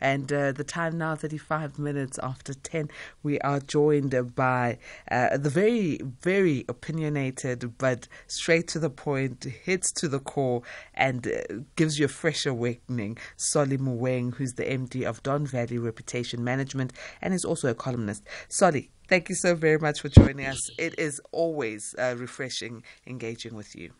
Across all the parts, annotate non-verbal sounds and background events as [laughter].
And uh, the time now, 35 minutes after 10, we are joined by uh, the very, very opinionated, but straight to the point, hits to the core, and uh, gives you a fresh awakening. Solly Moeng, who's the MD of Don Valley Reputation Management and is also a columnist. Solly, thank you so very much for joining us. It is always uh, refreshing engaging with you.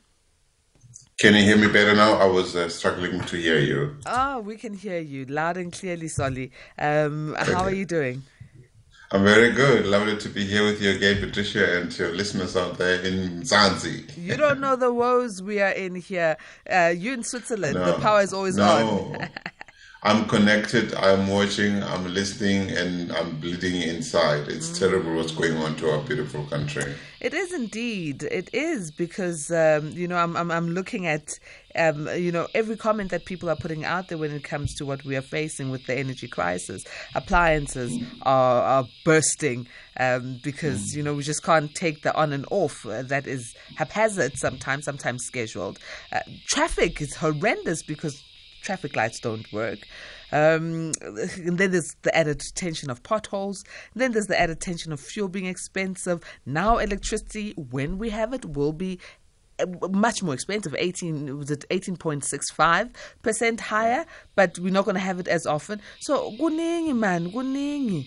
Can you hear me better now? I was uh, struggling to hear you. Oh, we can hear you loud and clearly, Solly. Um, okay. How are you doing? I'm very good. Lovely to be here with you again, Patricia, and your listeners out there in Mzansi. You don't know the woes we are in here. Uh, you in Switzerland, no, the power is always no. on. [laughs] I'm connected, I'm watching, I'm listening, and I'm bleeding inside. It's mm. terrible what's going on to our beautiful country. It is indeed. It is because, um, you know, I'm, I'm, I'm looking at, um, you know, every comment that people are putting out there when it comes to what we are facing with the energy crisis. Appliances are, are bursting um, because, you know, we just can't take the on and off uh, that is haphazard sometimes, sometimes scheduled. Uh, traffic is horrendous because traffic lights don't work. Um, and then there's the added tension of potholes. Then there's the added tension of fuel being expensive. Now electricity, when we have it, will be uh, much more expensive 18 was it 18.65 percent higher but we're not going to have it as often so kuningi man kuningi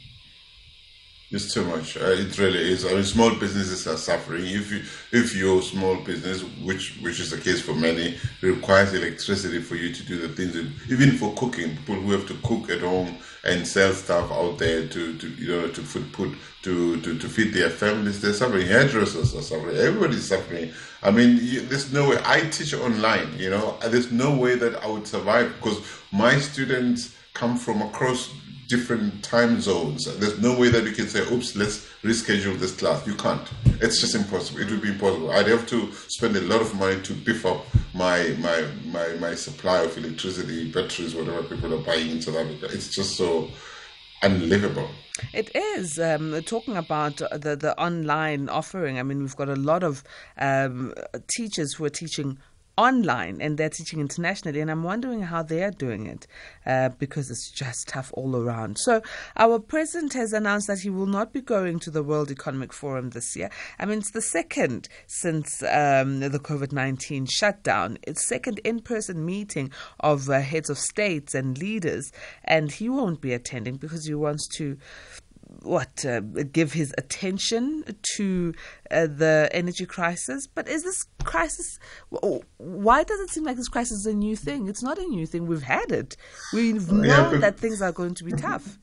it's too much. Uh, it really is. I mean, small businesses are suffering. If you, if your small business, which which is the case for many, requires electricity for you to do the things, even for cooking, people who have to cook at home and sell stuff out there to, to you know to food put to, to, to feed their families, they're suffering. Hairdressers are suffering. Everybody's suffering. I mean, there's no way. I teach online. You know, there's no way that I would survive because my students come from across different time zones. There's no way that you can say, oops, let's reschedule this class. You can't. It's just impossible. It would be impossible. I'd have to spend a lot of money to beef up my my my, my supply of electricity, batteries, whatever people are buying in South Africa. It's just so unlivable. It is um, talking about the the online offering. I mean, we've got a lot of um, teachers who are teaching online and they're teaching internationally. And I'm wondering how they're doing it uh, because it's just tough all around. So, our president has announced that he will not be going to the World Economic Forum this year. I mean, it's the second since um, the COVID 19 shutdown, it's second in person meeting of uh, heads of states and leaders. And he won't be attending because he wants to what uh, give his attention to uh, the energy crisis. But is this crisis? Why does it seem like this crisis is a new thing? It's not a new thing. We've had it. We've known yeah, but, that things are going to be tough.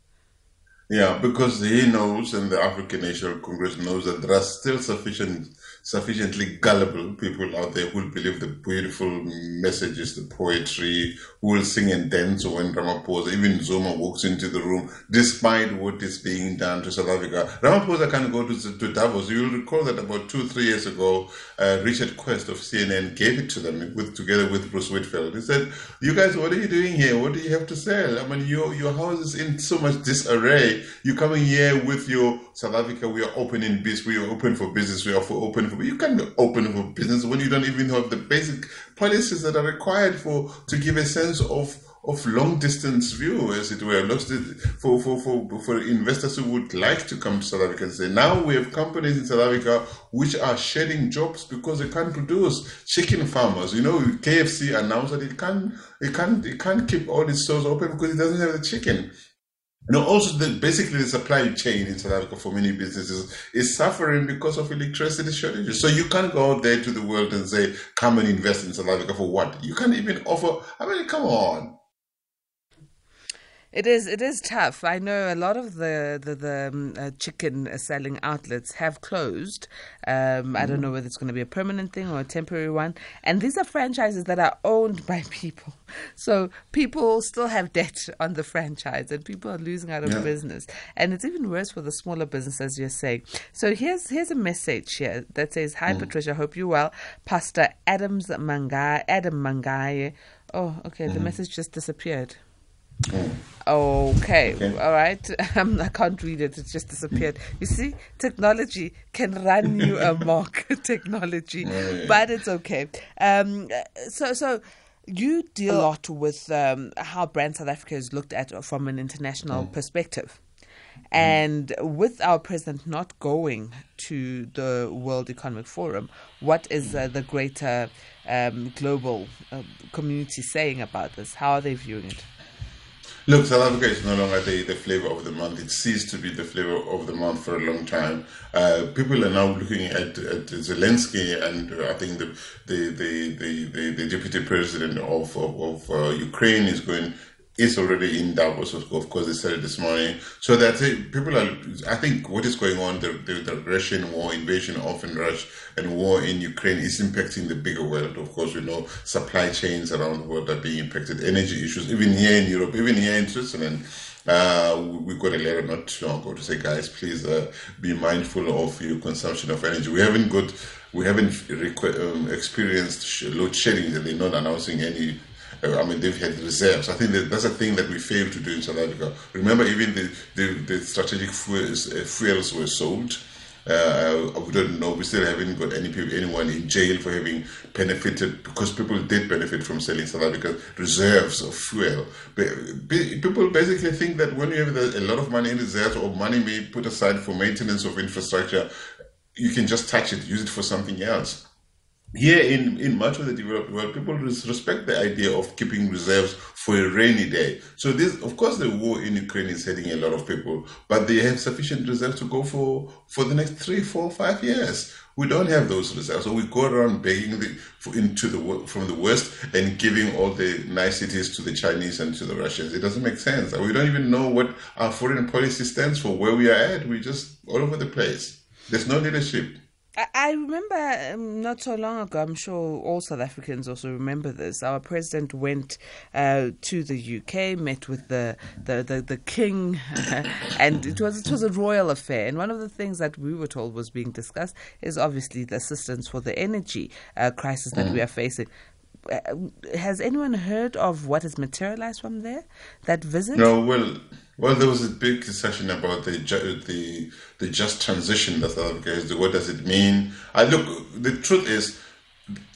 Yeah, because he knows, and the African National Congress knows that there are still sufficient sufficiently gullible people out there who will believe the beautiful messages, the poetry, who will sing and dance when Ramaphosa, even Zuma walks into the room, despite what is being done to South Africa. Ramaphosa can go to, to Davos. You'll recall that about two, three years ago, uh, Richard Quest of CNN gave it to them with together with Bruce Whitfield. He said, you guys, what are you doing here? What do you have to sell? I mean, your, your house is in so much disarray. You're coming here with your South Africa, we are open in business, we are open for business, we are for open for you can be open for business when you don't even have the basic policies that are required for to give a sense of of long distance view, as it were, for, for, for, for investors who would like to come to South Africa and say, now we have companies in South Africa which are shedding jobs because they can't produce chicken farmers. You know, KFC announced that it can't, it can't, it can't keep all its stores open because it doesn't have the chicken. Know, also the, basically the supply chain in South Africa for many businesses is suffering because of electricity shortages. So you can't go out there to the world and say, come and invest in South Africa for what? You can't even offer, I mean, come on. It is. It is tough. I know a lot of the the, the um, uh, chicken selling outlets have closed. Um, mm. I don't mm. know whether it's going to be a permanent thing or a temporary one. And these are franchises that are owned by [laughs] people, so people still have debt on the franchise, and people are losing out of yeah. business. And it's even worse for the smaller businesses. You're saying. So here's here's a message here that says, "Hi mm. Patricia, hope you're well, Pastor Adams Mangai, Adam Mangai." Oh, okay. Mm. The message just disappeared. Okay. okay. All right. [laughs] Um, I can't read it. It just disappeared. You see, technology can run you amok. [laughs] technology, but it's okay. Um, so, so You deal a lot with um, how Brand South Africa is looked at from an international mm. perspective. And with our president not going to the World Economic Forum, what is uh, the greater um, global uh, community saying about this? How are they viewing it? Look, South Africa is no longer the, the flavor of the month. It ceased to be the flavor of the month for a long time. Uh, people are now looking at, at Zelensky and uh, I think the the, the, the, the, deputy president of, of, of uh, Ukraine is going is already in Davos. Of course, they said it this morning. So that's it. People are. I think what is going on, the, the, the Russian war, invasion of in Russia, and war in Ukraine is impacting the bigger world. Of course, we know supply chains around the world are being impacted. Energy issues, even here in Europe, even here in Switzerland. Uh, we got a letter not too long ago to say, guys, please uh, be mindful of your consumption of energy. We haven't got, we haven't requ- um, experienced load shedding, they're not announcing any I mean, they've had reserves. I think that that's a thing that we failed to do in South Africa. Remember, even the, the, the strategic fuels, uh, fuels were sold. Uh, we don't know. We still haven't got any people, anyone in jail for having benefited because people did benefit from selling South Africa's reserves of fuel. But people basically think that when you have a lot of money in reserves or money may put aside for maintenance of infrastructure, you can just touch it, use it for something else here in, in much of the developed world, people respect the idea of keeping reserves for a rainy day. So this, of course, the war in Ukraine is hitting a lot of people, but they have sufficient reserves to go for, for the next three, four, five years. We don't have those reserves, so we go around begging the, into the from the West and giving all the niceties to the Chinese and to the Russians. It doesn't make sense. We don't even know what our foreign policy stands for, where we are at. We're just all over the place. There's no leadership. I remember um, not so long ago, I'm sure all South Africans also remember this. Our president went uh, to the UK, met with the, the, the, the king, [laughs] and it was, it was a royal affair. And one of the things that we were told was being discussed is obviously the assistance for the energy uh, crisis that mm. we are facing. Uh, has anyone heard of what has materialized from there? That visit? No, well, well, there was a big discussion about the the the just transition that South Africa is. What does it mean? I look. The truth is,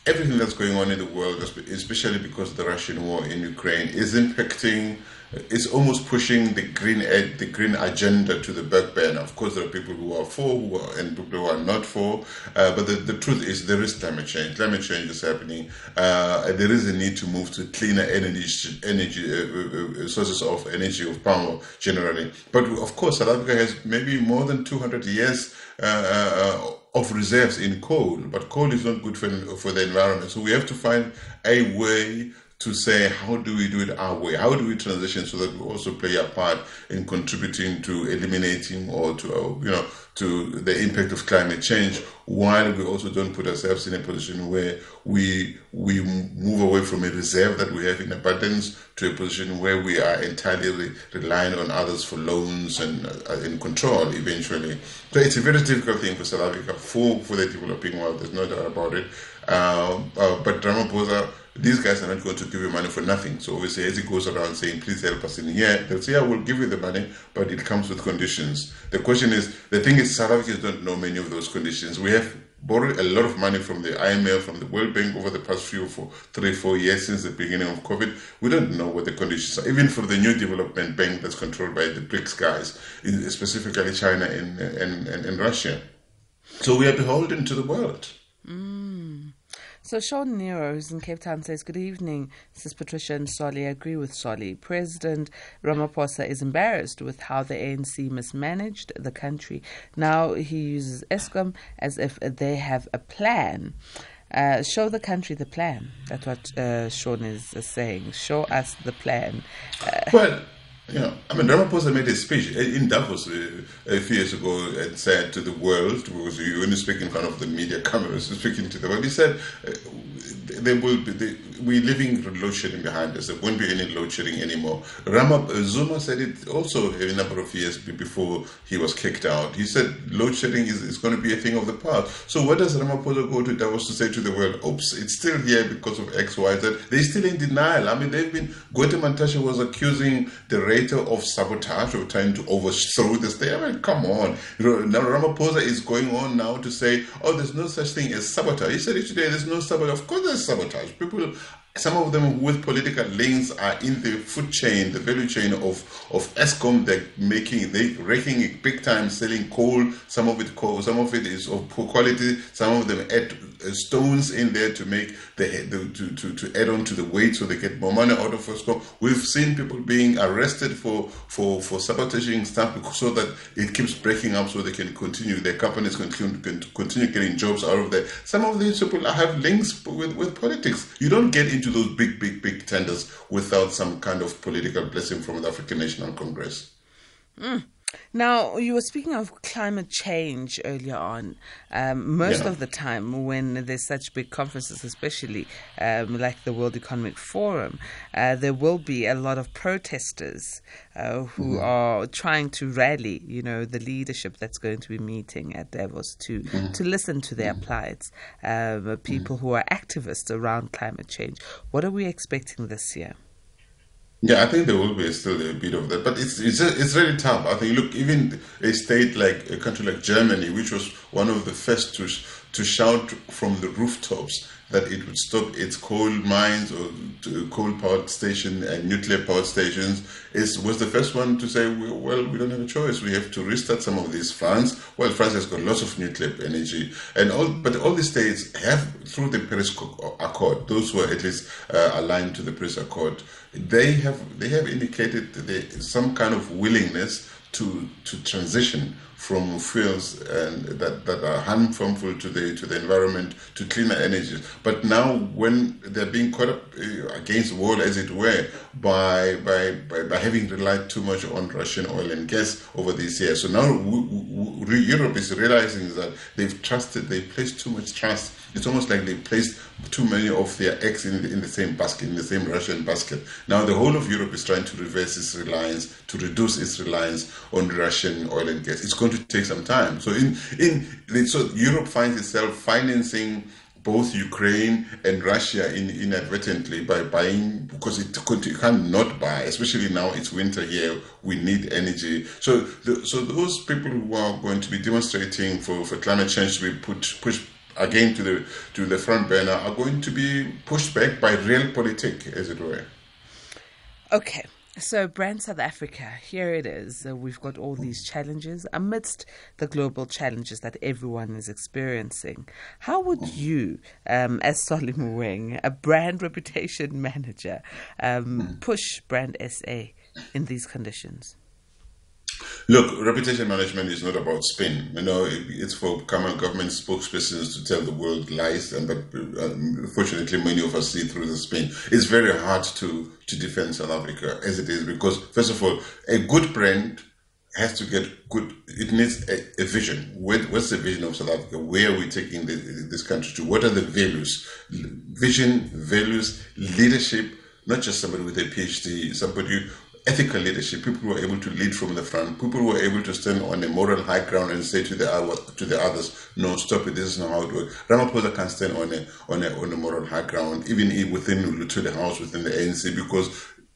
everything that's going on in the world, especially because of the Russian war in Ukraine, is impacting is almost pushing the green ed, the green agenda to the back burner. Of course, there are people who are for who are, and people who are not for. Uh, but the, the truth is, there is climate change. Climate change is happening. Uh, there is a need to move to cleaner energy, energy uh, uh, uh sources of energy of power generally. But of course, South Africa has maybe more than 200 years. Uh, of reserves in coal, but coal is not good for, for the environment. So we have to find a way to say how do we do it our way? How do we transition so that we also play a part in contributing to eliminating or to uh, you know to the impact of climate change, while we also don't put ourselves in a position where we we move away from a reserve that we have in abundance to a position where we are entirely relying on others for loans and uh, in control eventually. So it's a very difficult thing for South Africa for for the developing world. There's no doubt about it. Uh, uh, but Ramaphosa these guys are not going to give you money for nothing. So obviously, as he goes around saying, please help us in here, they'll say, I will give you the money, but it comes with conditions. The question is, the thing is, South Africans don't know many of those conditions. We have borrowed a lot of money from the IMF, from the World Bank over the past few, four, three, four years since the beginning of COVID. We don't know what the conditions are. Even for the new development bank that's controlled by the BRICS guys, specifically China and, and, and, and Russia. So we are beholden to the world. Mm. So Sean Nero, who's in Cape Town, says, Good evening, Sis Patricia and Solly. I agree with Solly. President Ramaphosa is embarrassed with how the ANC mismanaged the country. Now he uses Eskom as if they have a plan. Uh, show the country the plan. That's what uh, Sean is uh, saying. Show us the plan. Uh, yeah, I mean, Ramaphosa made a speech. In Davos uh, a few years ago and said to the world, because you only speak in front of the media cameras, speaking to the world, he said, uh, there will be, we're living load shedding behind us. There won't be any load shedding anymore. Rama, uh, Zuma said it also a number of years before he was kicked out. He said load shedding is, is going to be a thing of the past. So what does Ramaphosa go to Davos to say to the world? Oops, it's still here because of X, Y, Z. They're still in denial. I mean, they've been, Gwede Mantashe was accusing De Ruyter of sabotage or trying to overthrow this thing. I mean, come on. Now Ramaphosa is going on now to say, oh, there's no such thing as sabotage. He said it today, there's no sabotage. Of course there's sabotage. People some of them with political links are in the food chain, the value chain of, of Eskom. They're making, they raking it big time, selling coal. Some of it coal, some of it is of poor quality. Some of them add stones in there to make the, the to, to, to add on to the weight so they get more money out of Eskom. We've seen people being arrested for, for, for sabotaging stuff so that it keeps breaking up so they can continue, their companies continue, continue getting jobs out of there. Some of these people have links with, with politics. You don't get into those big, big, big tenders without some kind of political blessing from the African National Congress. Mm. Now, you were speaking of climate change earlier on. Um, most yeah. of the time, when there's such big conferences, especially um, like the World Economic Forum, uh, there will be a lot of protesters uh, who mm-hmm. are trying to rally, you know, the leadership that's going to be meeting at Davos to mm-hmm. to listen to their mm-hmm. plights. Um, people who are activists around climate change. What are we expecting this year? Yeah, I think there will be still a bit of that, but it's it's it's really tough. I think look, even a state like a country like Germany, which was one of the first to to shout from the rooftops that it would stop its coal mines or coal power station and nuclear power stations is was the first one to say well we don't have a choice. We have to restart some of these plants well France has got lots of nuclear energy. And all but all the states have through the Paris Accord those who are at least uh, aligned to the Paris Accord they have they have indicated some kind of willingness to to transition from fuels and that, that are harmful to the to the environment to cleaner energies. But now, when they're being caught up uh, against the wall, as it were, by, by by, by having relied too much on Russian oil and gas over these years, so now w- w- Europe is realizing that they've trusted, they placed too much trust it's almost like they placed too many of their eggs in the, in the same basket, in the same Russian basket. Now the whole of Europe is trying to reverse its reliance, to reduce its reliance on Russian oil and gas. It's going to take some time. So in in so Europe finds itself financing both Ukraine and Russia in, inadvertently by buying because it, it cannot buy, especially now it's winter here. We need energy. So, the, so those people who are going to be demonstrating for, for climate change to be put pushed again to the to the front burner are going to be pushed back by real realpolitik, as it were. Okay. So, Brand South Africa, here it is. Uh, we've got all these challenges amidst the global challenges that everyone is experiencing. How would you, um, as Solly Moeng, a brand reputation [laughs] manager, um, hmm. push Brand SA in these conditions? Look, reputation management is not about spin. You know, it's for common government spokespersons to tell the world lies, and but uh, unfortunately, many of us see through the spin. It's very hard to to defend South Africa as it is because, first of all, a good brand has to get good. It needs a, a vision. what's the vision of South Africa? Where are we taking the, this country to? What are the values? Vision, values, leadership. Not just somebody with a PhD, somebody ethical leadership, people who are able to lead from the front, people who are able to stand on a moral high ground and say to the to the others, "No, stop it. This is not how it works." Ramaphosa can stand on a on a on a moral high ground, even within to the house within the ANC, because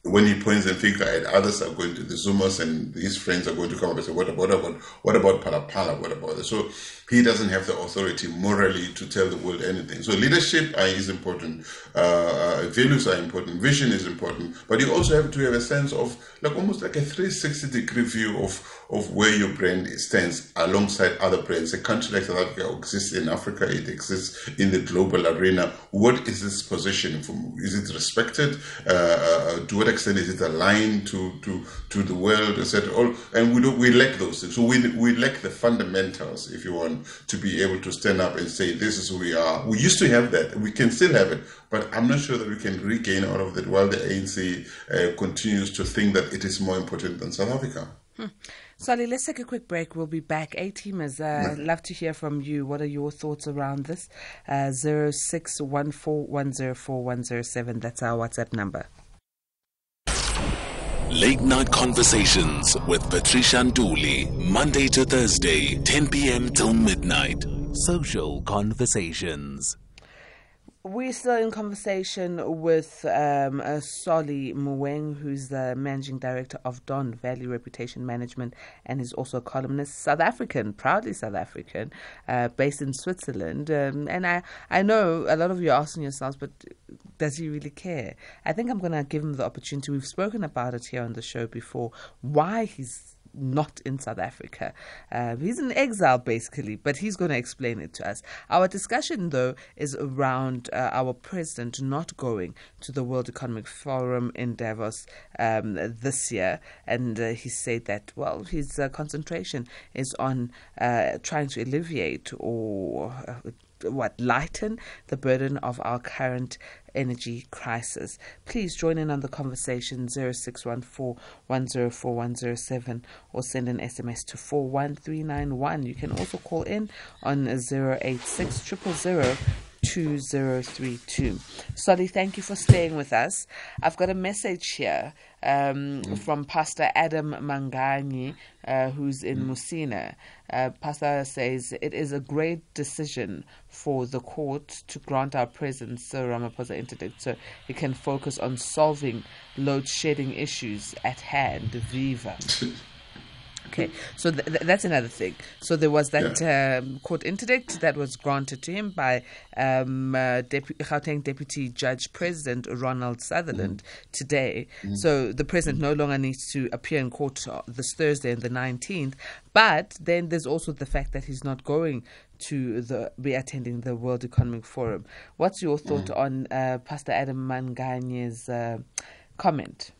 when he points and finger at others are going to the Zumas and his friends are going to come up and say, what about, what about, what about Phala? What about this? So he doesn't have the authority morally to tell the world anything. So leadership is important. Uh, uh, values are important. Vision is important. But you also have to have a sense of like almost like a 360 degree view of, of where your brand stands alongside other brands. A country like South Africa exists in Africa. It exists in the global arena. What is its position? Is it respected? Uh, uh, to what extent is it aligned to, to, to the world, etc. And we do, we lack those things. So we we lack the fundamentals, if you want, to be able to stand up and say this is who we are. We used to have that. We can still have it, but I'm not sure that we can regain all of that while the ANC uh, continues to think that it is more important than South Africa. Hmm. Solly, let's take a quick break. We'll be back. A teamers, uh, love to hear from you. What are your thoughts around this? Uh, zero six one four one zero four one zero seven. That's our WhatsApp number. Late Night Conversations with Patricia Nduli, Monday to Thursday, 10 p.m. till midnight. Social Conversations. We're still in conversation with um, uh, Solly Moeng, who's the managing director of Don Valley Reputation Management, and is also a columnist, South African, proudly South African, uh, based in Switzerland. Um, and I, I know a lot of you are asking yourselves, but does he really care? I think I'm going to give him the opportunity. We've spoken about it here on the show before. Why he's not in South Africa. Uh, he's in exile, basically, but he's going to explain it to us. Our discussion, though, is around uh, our president not going to the World Economic Forum in Davos um, this year. And uh, he said that, well, his uh, concentration is on uh, trying to alleviate or uh, what lighten the burden of our current energy crisis. Please join in on the conversation 0614 104107 or send an SMS to 41391. You can also call in on 086 000 2032. Solly, thank you for staying with us. I've got a message here um, mm. from Pastor Adam Mangani, uh, who's in mm. Musina. Uh, Pastor says it is a great decision for the court to grant our president, Sir Ramaphosa, interdict so he can focus on solving load shedding issues at hand. Viva. [laughs] Okay, so th- th- that's another thing. So there was that yeah. um, court interdict that was granted to him by um, uh, Depu- Gauteng Deputy Judge President Roland Sutherland mm. today. Mm. So the president no longer needs to appear in court this Thursday and the 19th. But then there's also the fact that he's not going to the be attending the World Economic Forum. What's your thought mm. on uh, Pastor Adam Manganyi's uh, comment?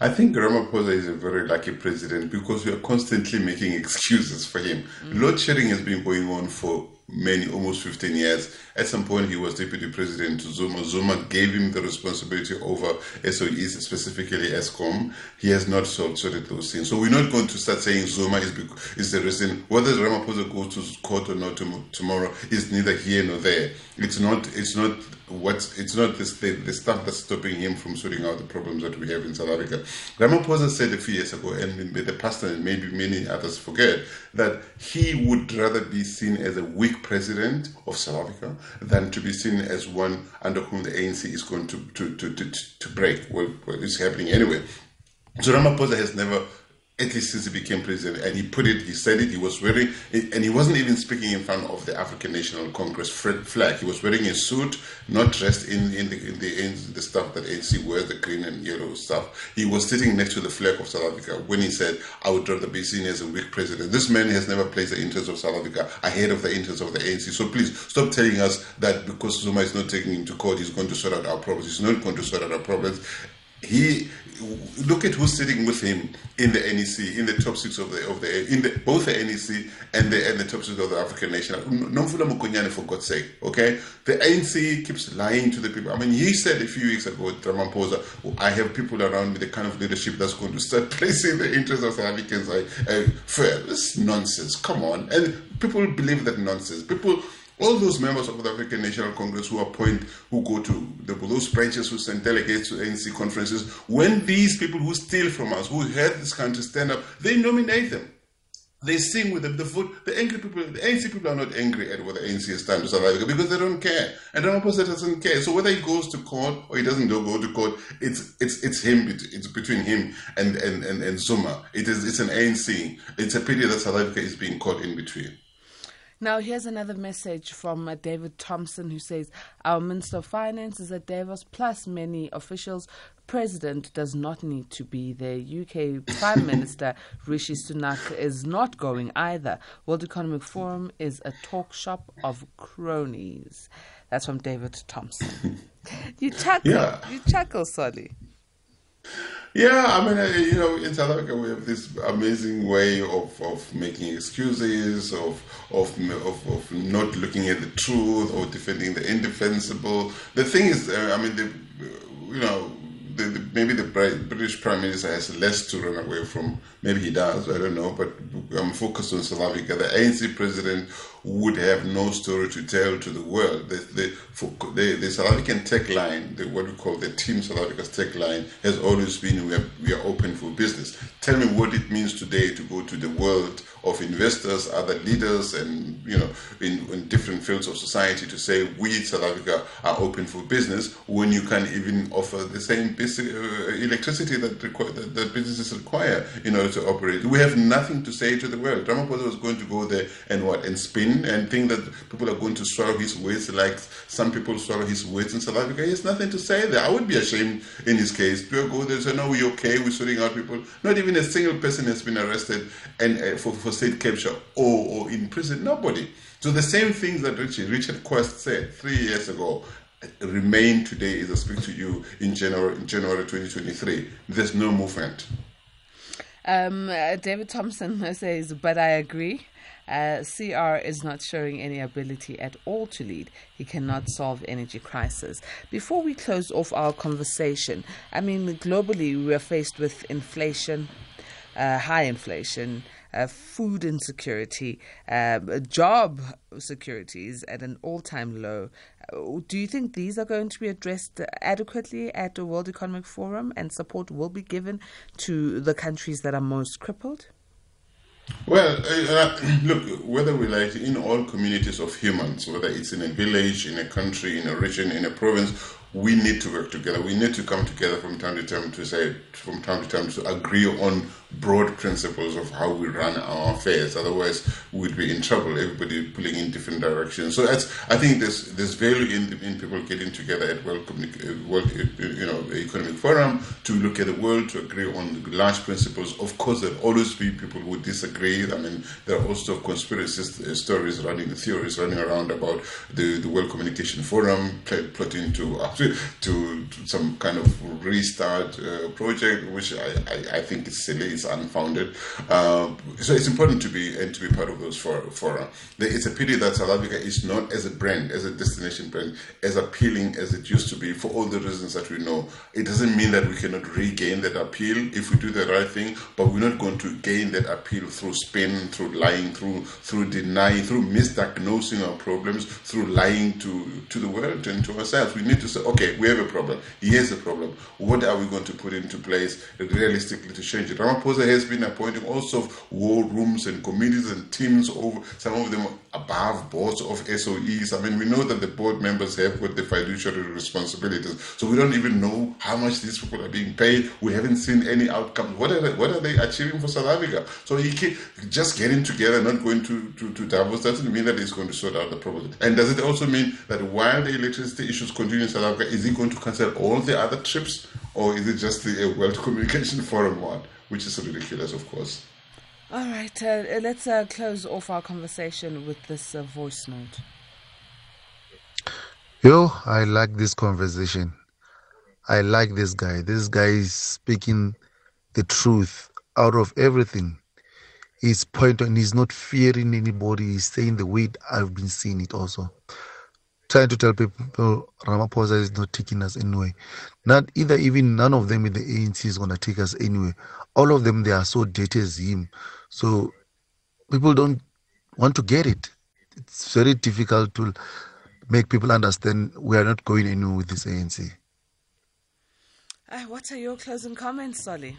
I think Ramaphosa is a very lucky president because we are constantly making excuses for him. Mm. Load shedding has been going on for many, almost 15 years. At some point, he was deputy president to Zuma. Zuma gave him the responsibility over SOEs, specifically Eskom. He has not sorted those things. So we're not going to start saying Zuma is, is the reason. Whether Ramaphosa goes to court or not tomorrow is neither here nor there. It's not. It's not what's it's not this, the, the stuff that's stopping him from sorting out the problems that we have in South Africa. Ramaphosa said a few years ago, and the pastor and maybe many others forget, that he would rather be seen as a weak president of South Africa than to be seen as one under whom the ANC is going to, to, to, to, to break. Well, well, it's happening anyway. So Ramaphosa has never at least since he became president. And he put it, he said it, he was wearing, and he wasn't even speaking in front of the African National Congress flag. He was wearing a suit, not dressed in, in, the, in the, in the stuff that ANC wears, the green and yellow stuff. He was sitting next to the flag of South Africa when he said, I would rather be seen as a weak president. This man has never placed the interests of South Africa ahead of the interests of the ANC. So please stop telling us that because Zuma is not taking him to court, he's going to sort out our problems. He's not going to sort out our problems he look at who's sitting with him in the NEC, in the top six of the of the in the both the NEC and the and the top six of the African nation. Nomvula Mokonyane, for God's sake, okay? The ANC keeps lying to the people. I mean, he said a few weeks ago, Ramaphosa, I have people around me, the kind of leadership that's going to start [laughs] placing the interests of South Africans like, uh, first. This nonsense. Come on, and people believe that nonsense. People all those members of the African National Congress who appoint, who go to the, those branches who send delegates to ANC conferences, when these people who steal from us, who hurt this country, stand up, they nominate them. They sing with them. The vote, the angry people, the ANC people are not angry at what the ANC has done to South Africa because they don't care, and the opposite doesn't care. So whether he goes to court or he doesn't go to court, it's it's it's him. It's between him and and and, and Zuma. It is it's an ANC. It's a pity that South Africa is being caught in between. Now, here's another message from uh, David Thompson who says Our Minister of Finance is at Davos, plus many officials. President does not need to be there. UK Prime [coughs] Minister Rishi Sunak is not going either. World Economic Forum is a talk shop of cronies. That's from David Thompson. [laughs] you chuckle. Yeah. You chuckle, Solly. Yeah, I mean, uh, you know, in South Africa we have this amazing way of, of making excuses, of, of of of not looking at the truth or defending the indefensible. The thing is, uh, I mean, the, you know, the, the, maybe the British Prime Minister has less to run away from. Maybe he does, I don't know. But I'm focused on South Africa. The ANC president would have no story to tell to the world. The, the, for, the, the South African tech line, the, what we call the Team South Africa's tech line, has always been we are, we are open for business. Tell me what it means today to go to the world of investors, other leaders, and you know, in, in different fields of society to say we South Africa are open for business when you can even offer the same basic uh, electricity that, require, that, that businesses require in order to operate. We have nothing to say to the world. Ramaphosa was going to go there and what and spin and think that people are going to swallow his words like some people swallow his words in South Africa. He has nothing to say there. I would be ashamed in his case. People go there say, "No, we're okay. We're sorting out people." Not even a single person has been arrested and uh, for, for state capture or, or in prison. Nobody. So the same things that Richard, Richard Quest said three years ago remain today as I speak to you in January, in January 2023. There's no movement. Um, uh, David Thompson [laughs] says, but I agree. Uh, CR is not showing any ability at all to lead. He cannot solve energy crisis. Before we close off our conversation, I mean, globally we are faced with inflation, uh, high inflation, uh, food insecurity, uh, job security is at an all time low. Uh, do you think these are going to be addressed adequately at the World Economic Forum and support will be given to the countries that are most crippled? Well, uh, look, whether we like in all communities of humans, whether it's in a village, in a country, in a region, in a province, we need to work together. We need to come together from time to time to say, from time to time, to agree on broad principles of how we run our affairs. Otherwise, we'd be in trouble. Everybody pulling in different directions. So that's, I think there's there's value in, in people getting together at World, World you know Economic Forum to look at the world to agree on large principles. Of course, there'll always be people who disagree. I mean, there are also conspiracy stories running, theories running around about the, the World Communication Forum plotting to, uh, [laughs] to, to some kind of restart uh, project, which I, I, I think is silly is unfounded. Uh, so it's important to be and to be part of those fora. For, it's a pity that South Africa is not as a brand, as a destination brand, as appealing as it used to be for all the reasons that we know. It doesn't mean that we cannot regain that appeal if we do the right thing, but we're not going to gain that appeal through spin, through lying, through through denying, through misdiagnosing our problems, through lying to to the world and to ourselves. We need to say, okay, we have a problem. Here's the problem. What are we going to put into place realistically to change it? Ramaphosa Ramaphosa has been appointing all sorts of war rooms and committees and teams over, some of them above boards of SOEs. I mean, we know that the board members have got the fiduciary responsibilities. So we don't even know how much these people are being paid. We haven't seen any outcomes. What are they, what are they achieving for South Africa? So he keep, just getting together, not going to, to, to Davos, doesn't mean that he's going to sort out the problem. And does it also mean that while the electricity issues continue in South Africa, is he going to cancel all the other trips? Or is it just the uh, World [laughs] Communication Forum one? Which is ridiculous, of course. All right, uh, let's uh, close off our conversation with this uh, voice note. Yo, I like this conversation. I like this guy. This guy is speaking the truth out of everything. He's pointing, he's not fearing anybody. He's saying the way I've been seeing it also trying to tell people Ramaphosa is not taking us anywhere. Not either even none of them in the ANC is gonna take us anywhere. All of them they are so dirty as him. So people don't want to get it. It's very difficult to make people understand we are not going anywhere with this ANC. Uh, what are your closing comments, Solly?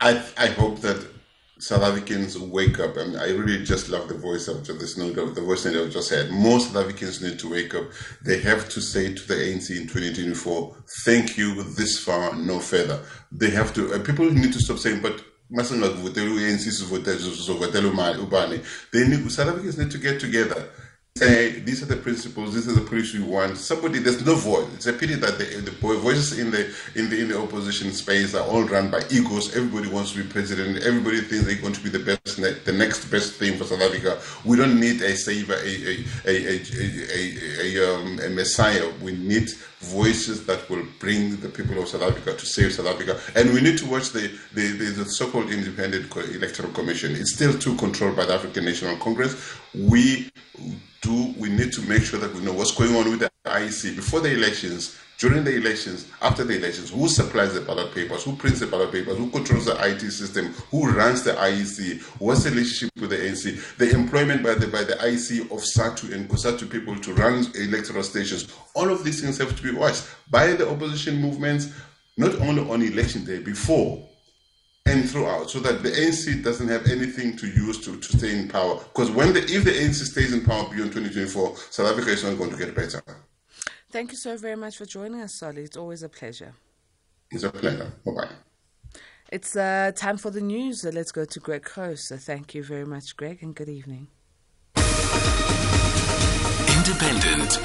I I hope that South Africans wake up. and I really just love the voice of this note, the voice that I've just said. Most South Africans need to wake up. They have to say to the ANC in 2024, thank you this far, no further. They have to, uh, people need to stop saying, but masingakuvotela u-ANC sizovotela ubani. They need, South Africans need to get together say these are the principles, this is the police we want. Somebody there's no voice. It's a pity that the, the voices in the in the in the opposition space are all run by egos. Everybody wants to be president. Everybody thinks they're going to be the best, the next best thing for South Africa. We don't need a savior, a a a a, a, a, um, a messiah. We need voices that will bring the people of South Africa to save South Africa. And we need to watch the, the, the, the so-called independent electoral commission. It's still too controlled by the African National Congress. We do we need to make sure that we know what's going on with the IEC before the elections during the elections, after the elections, who supplies the ballot papers, who prints the ballot papers, who controls the IT system, who runs the IEC, what's the relationship with the ANC, the employment by the by the IEC of SADTU and COSATU people to run electoral stations. All of these things have to be watched by the opposition movements, not only on election day, before and throughout, so that the ANC doesn't have anything to use to, to stay in power. Because when the, if the ANC stays in power beyond 2024, South Africa is not going to get better. Thank you so very much for joining us, Solly. It's always a pleasure. It's a pleasure. Bye bye. It's uh, time for the news. Let's go to Greg Close. So thank you very much, Greg, and good evening. Independent